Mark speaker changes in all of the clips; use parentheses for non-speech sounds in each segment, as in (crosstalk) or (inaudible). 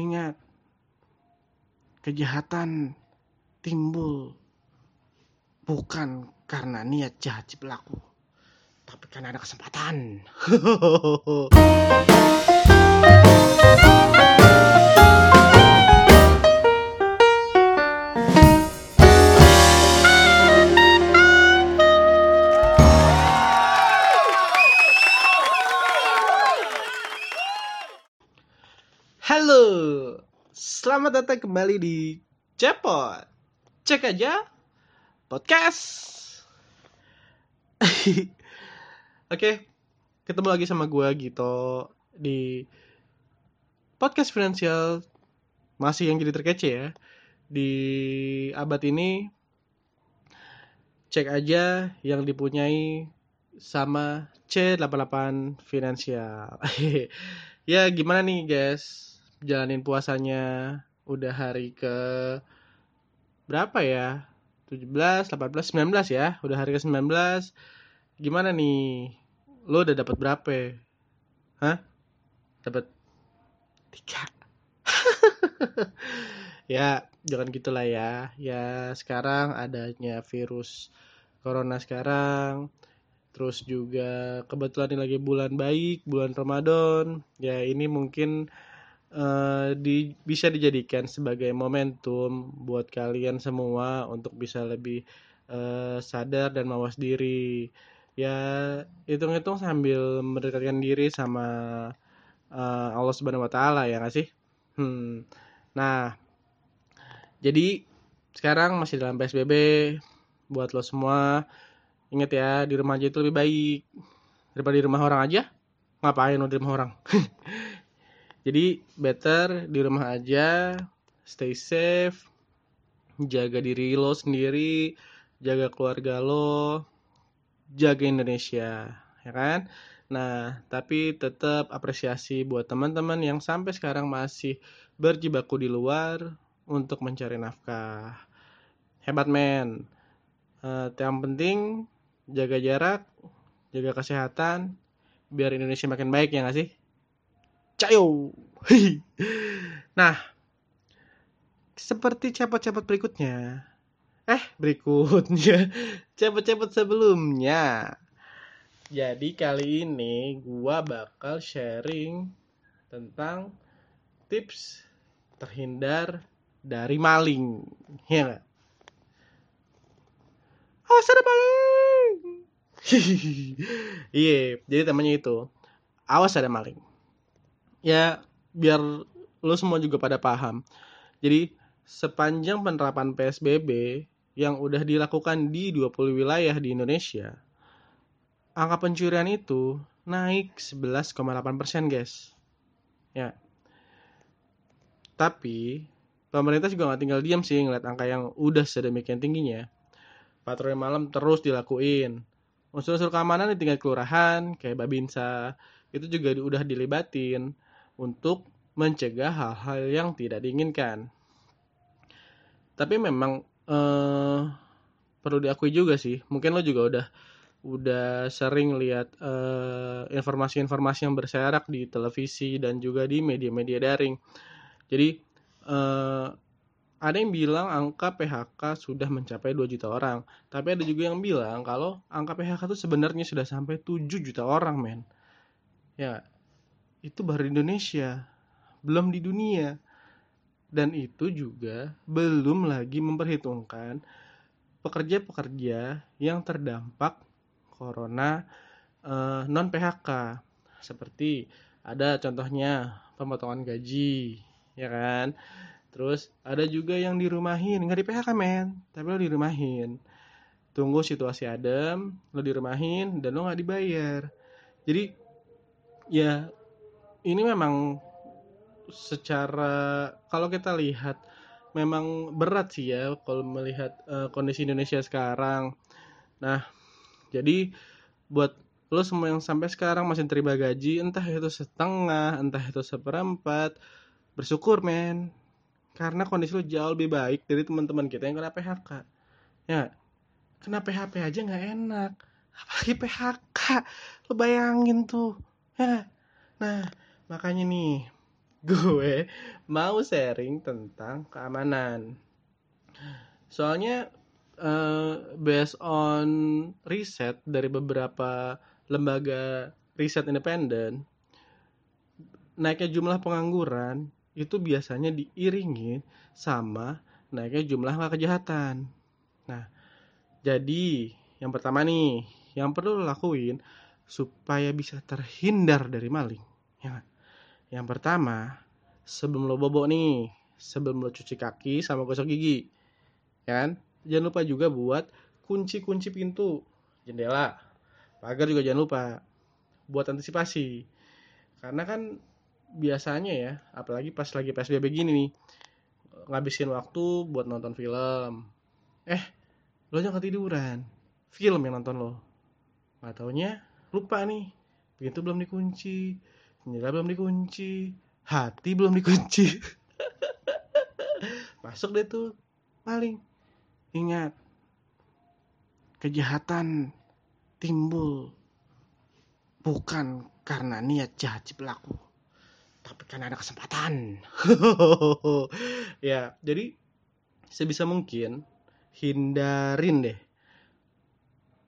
Speaker 1: ingat kejahatan timbul bukan karena niat jahat si pelaku tapi karena ada kesempatan (laughs) selamat datang kembali di Cepot. Cek aja podcast. (laughs) Oke, ketemu lagi sama gue Gito di podcast finansial masih yang jadi terkece ya di abad ini. Cek aja yang dipunyai sama C88 Finansial. (laughs) ya gimana nih guys? Jalanin puasanya udah hari ke berapa ya? 17, 18, 19 ya. Udah hari ke 19. Gimana nih? Lo udah dapat berapa? Hah? Dapat tiga. (laughs) ya, jangan gitulah ya. Ya, sekarang adanya virus corona sekarang. Terus juga kebetulan ini lagi bulan baik, bulan Ramadan. Ya, ini mungkin uh, di, bisa dijadikan sebagai momentum buat kalian semua untuk bisa lebih uh, sadar dan mawas diri. Ya, hitung-hitung sambil mendekatkan diri sama uh, Allah Subhanahu wa taala ya nggak sih? Hmm. Nah, jadi sekarang masih dalam PSBB buat lo semua ingat ya di rumah aja itu lebih baik daripada di rumah orang aja ngapain lo di rumah orang (laughs) jadi better di rumah aja stay safe jaga diri lo sendiri jaga keluarga lo jaga Indonesia ya kan? Nah tapi tetap apresiasi buat teman-teman yang sampai sekarang masih berjibaku di luar untuk mencari nafkah. Hebat men. Uh, yang penting jaga jarak, jaga kesehatan, biar Indonesia makin baik ya nggak sih? Cayo. nah, seperti cepot-cepot berikutnya. Eh, berikutnya. (laughs) Cepot-cepot sebelumnya. Jadi kali ini gua bakal sharing tentang tips terhindar dari maling. Ya? Awas ada maling. (laughs) Iya, jadi temannya itu. Awas ada maling. Ya, biar lo semua juga pada paham. Jadi, sepanjang penerapan PSBB yang udah dilakukan di 20 wilayah di Indonesia, angka pencurian itu naik 11,8 persen, guys. Ya. Tapi, pemerintah juga nggak tinggal diam sih ngeliat angka yang udah sedemikian tingginya patroli malam terus dilakuin unsur-unsur keamanan di tingkat kelurahan kayak babinsa itu juga udah dilibatin untuk mencegah hal-hal yang tidak diinginkan tapi memang eh, perlu diakui juga sih mungkin lo juga udah udah sering lihat eh, informasi-informasi yang berserak di televisi dan juga di media-media daring jadi eh, ada yang bilang angka PHK sudah mencapai 2 juta orang. Tapi ada juga yang bilang kalau angka PHK itu sebenarnya sudah sampai 7 juta orang, men. Ya, itu baru Indonesia, belum di dunia. Dan itu juga belum lagi memperhitungkan pekerja-pekerja yang terdampak corona eh, non PHK. Seperti ada contohnya pemotongan gaji, ya kan? Terus ada juga yang dirumahin, nggak di PHK men, tapi lo dirumahin. Tunggu situasi adem, lo dirumahin dan lo nggak dibayar. Jadi ya ini memang secara kalau kita lihat memang berat sih ya kalau melihat uh, kondisi Indonesia sekarang. Nah, jadi buat lo semua yang sampai sekarang masih terima gaji, entah itu setengah, entah itu seperempat, bersyukur men. Karena kondisi lu jauh lebih baik dari teman-teman kita yang kena PHK ya kena PHP aja nggak enak. Apalagi PHK lu bayangin tuh. Ya. Nah makanya nih (laughs) gue mau sharing tentang keamanan. Soalnya uh, based on riset dari beberapa lembaga riset independen, naiknya jumlah pengangguran itu biasanya diiringi sama naiknya jumlah kejahatan. Nah, jadi yang pertama nih, yang perlu lakuin supaya bisa terhindar dari maling. Ya, yang pertama, sebelum lo bobo nih, sebelum lo cuci kaki sama gosok gigi, ya kan? Jangan lupa juga buat kunci-kunci pintu, jendela, pagar juga jangan lupa buat antisipasi. Karena kan biasanya ya, apalagi pas lagi PSBB gini nih, ngabisin waktu buat nonton film. Eh, lo jangan ketiduran. Film yang nonton lo. Gak taunya lupa nih, pintu belum dikunci, jendela belum dikunci. Hati belum dikunci. (laughs) Masuk deh tuh paling. Ingat kejahatan timbul bukan karena niat jahat si pelaku tapi karena ada kesempatan. (laughs) Ya jadi sebisa mungkin hindarin deh.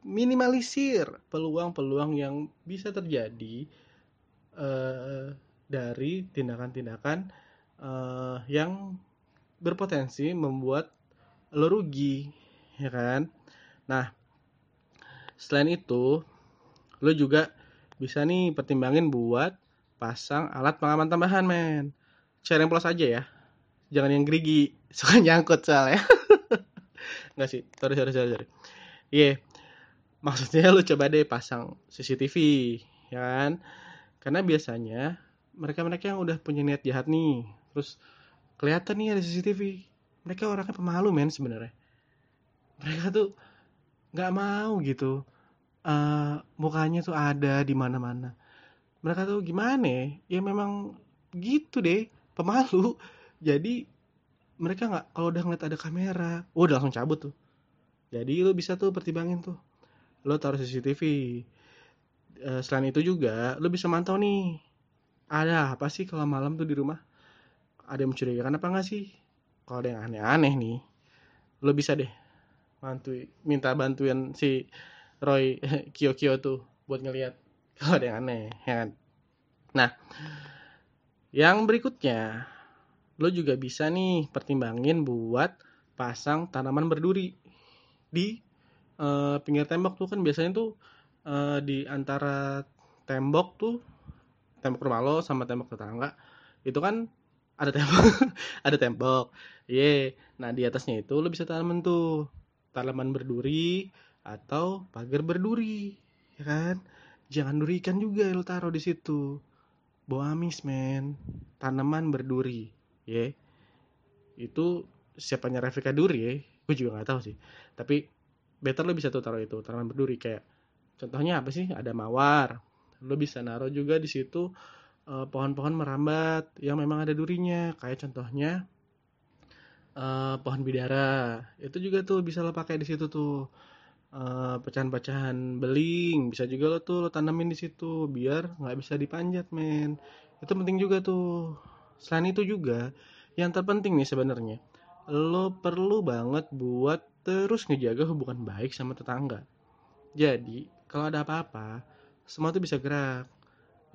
Speaker 1: Minimalisir peluang-peluang yang bisa terjadi uh, dari tindakan-tindakan uh, yang berpotensi membuat lo rugi ya kan? Nah selain itu lo juga bisa nih pertimbangin buat pasang alat pengaman tambahan men. Sharing plus aja ya. Jangan yang gerigi (laughs) suka nyangkut soalnya. (laughs) Nggak sih. Sorry sorry sorry sorry. Iya. Yeah. maksudnya lo coba deh pasang CCTV ya kan karena biasanya mereka-mereka yang udah punya niat jahat nih terus kelihatan nih ada CCTV mereka orangnya pemalu men sebenarnya. Mereka tuh nggak mau gitu uh, mukanya tuh ada di mana-mana. Mereka tuh gimana ya? ya memang gitu deh pemalu. (laughs) Jadi mereka nggak kalau udah ngeliat ada kamera oh, udah langsung cabut tuh. Jadi lo bisa tuh pertimbangin tuh. Lo taruh CCTV Eh, selain itu juga lo bisa mantau nih. Ada apa sih kalau malam tuh di rumah? Ada yang mencurigakan apa nggak sih? Kalau ada yang aneh-aneh nih lo bisa deh bantu minta bantuan si Roy (laughs) Kyo Kyo tuh buat ngeliat kalau ada yang aneh ya kan? Nah yang berikutnya lo juga bisa nih pertimbangin buat pasang tanaman berduri di uh, pinggir tembok tuh kan biasanya tuh uh, di antara tembok tuh tembok rumah lo sama tembok tetangga itu kan ada tembok (laughs) ada tembok. Ye nah di atasnya itu lo bisa tanaman tuh tanaman berduri atau pagar berduri ya kan? Jangan durikan juga lo taruh di situ. Bawa amis men. Tanaman berduri yeah. itu siapanya Rafika Duri ya gue juga nggak tahu sih. Tapi better lo bisa tuh taruh itu tanaman berduri. Kayak contohnya apa sih? Ada mawar. Lo bisa naruh juga di situ pohon pohon-pohon merambat yang memang ada durinya. Kayak contohnya uh, pohon bidara. Itu juga tuh bisa lo pakai di situ tuh. Uh, pecahan-pecahan beling. Bisa juga lo tuh lo tanamin di situ biar nggak bisa dipanjat men. Itu penting juga tuh. Selain itu juga yang terpenting nih sebenarnya lo perlu banget buat terus ngejaga hubungan baik sama tetangga. Jadi kalau ada apa-apa semua tuh bisa gerak.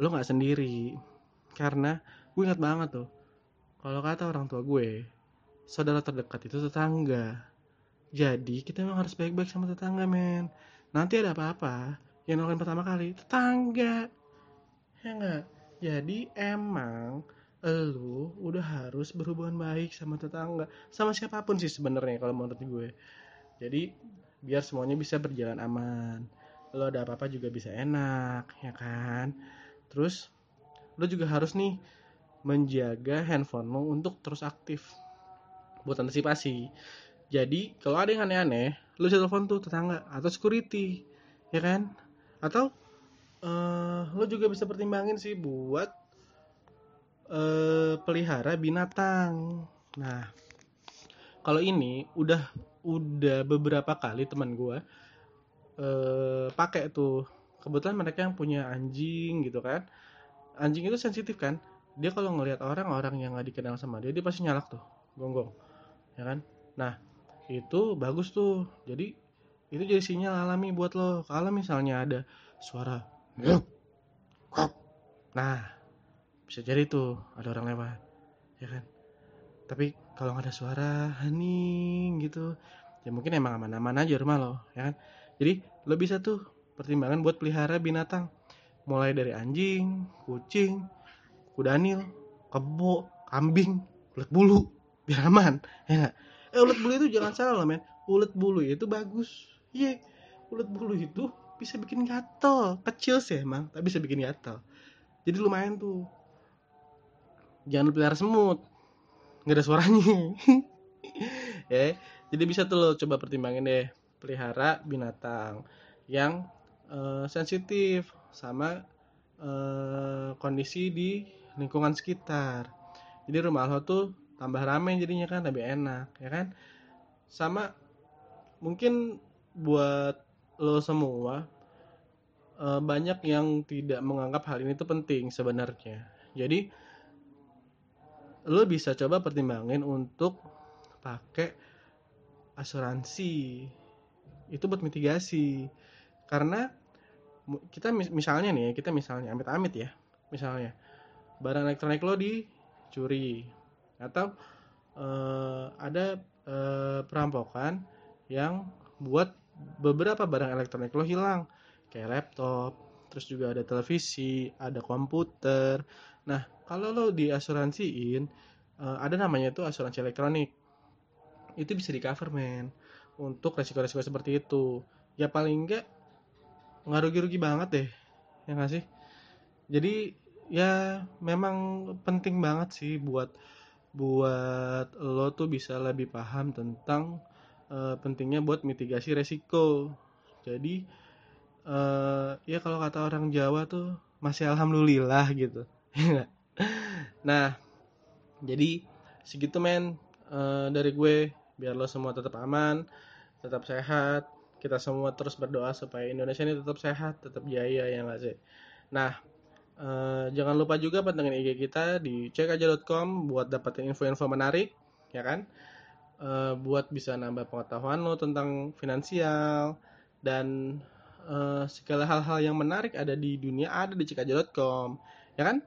Speaker 1: Lo nggak sendiri. Karena gue ingat banget tuh kalau kata orang tua gue saudara terdekat itu tetangga. Jadi kita memang harus baik-baik sama tetangga men. Nanti ada apa-apa yang nolongin pertama kali tetangga. Ya enggak jadi emang lu udah harus berhubungan baik sama tetangga. Sama siapa pun sih sebenarnya kalau menurut gue. Jadi biar semuanya bisa berjalan aman lo ada apa-apa juga bisa enak ya kan? Terus lo juga harus nih menjaga handphone lo untuk terus aktif buat antisipasi. Jadi kalau ada yang aneh-aneh lo bisa telepon tuh tetangga atau security ya kan? Atau uh, lo juga bisa pertimbangin sih buat uh, pelihara binatang. Nah kalau ini udah udah beberapa kali teman gue eh, pakai tuh. Kebetulan mereka yang punya anjing gitu kan. Anjing itu sensitif kan. Dia kalau ngelihat orang orang yang nggak dikenal sama dia dia pasti nyalak tuh. Gonggong. Ya kan? Nah itu bagus tuh. Jadi itu jadi sinyal alami buat lo. Kalau misalnya ada suara nah bisa jadi tuh ada orang lewat. Ya kan? Tapi kalau ada suara hening gitu. Ya mungkin emang aman-aman aja rumah lo ya kan jadi lo bisa tuh pertimbangan buat pelihara binatang. Mulai dari anjing kucing kudanil kebo kambing ulet bulu biar aman ya gak? eh ulet bulu itu jangan salah loh men. Ulet bulu itu bagus. Iya yeah. ulet bulu itu bisa bikin gatel. Kecil sih emang tapi bisa bikin gatel. Jadi lumayan tuh. Jangan pelihara semut. Nggak ada suaranya. Ya (laughs) jadi bisa tuh lo coba pertimbangin deh pelihara binatang yang uh, sensitif sama uh, kondisi di lingkungan sekitar. Jadi rumah lo tuh tambah ramai jadinya kan lebih enak ya kan? Sama mungkin buat lo semua uh, banyak yang tidak menganggap hal ini tuh penting sebenarnya. Jadi lo bisa coba pertimbangin untuk pakai asuransi itu buat mitigasi. Karena kita misalnya nih kita misalnya amit-amit ya misalnya. Barang elektronik lo dicuri. Atau uh, ada uh, perampokan yang buat beberapa barang elektronik lo hilang. Kayak laptop terus juga ada televisi ada komputer. Nah kalau lo diasuransiin uh, ada namanya itu asuransi elektronik. Itu bisa di cover men untuk resiko-resiko seperti itu. Ya paling enggak nggak rugi-rugi banget deh ya nggak sih? Jadi ya memang penting banget sih buat buat lo tuh bisa lebih paham tentang uh, pentingnya buat mitigasi resiko. Jadi uh, ya kalau kata orang Jawa tuh masih alhamdulillah gitu. (laughs) Nah jadi segitu men uh, dari gue. Biar lo semua tetap aman tetap sehat kita semua terus berdoa supaya Indonesia ini tetap sehat tetap jaya ya nggak sih nah Uh, jangan lupa juga pantengin IG kita di cekaja.com buat dapetin info-info menarik, ya kan? Uh, buat bisa nambah pengetahuan lo tentang finansial dan uh, segala hal-hal yang menarik ada di dunia ada di cekaja.com, ya kan?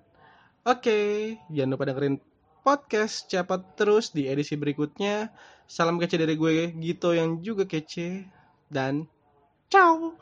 Speaker 1: Oke, okay, jangan lupa dengerin podcast cepat terus di edisi berikutnya. Salam kece dari gue, Gito yang juga kece dan ciao.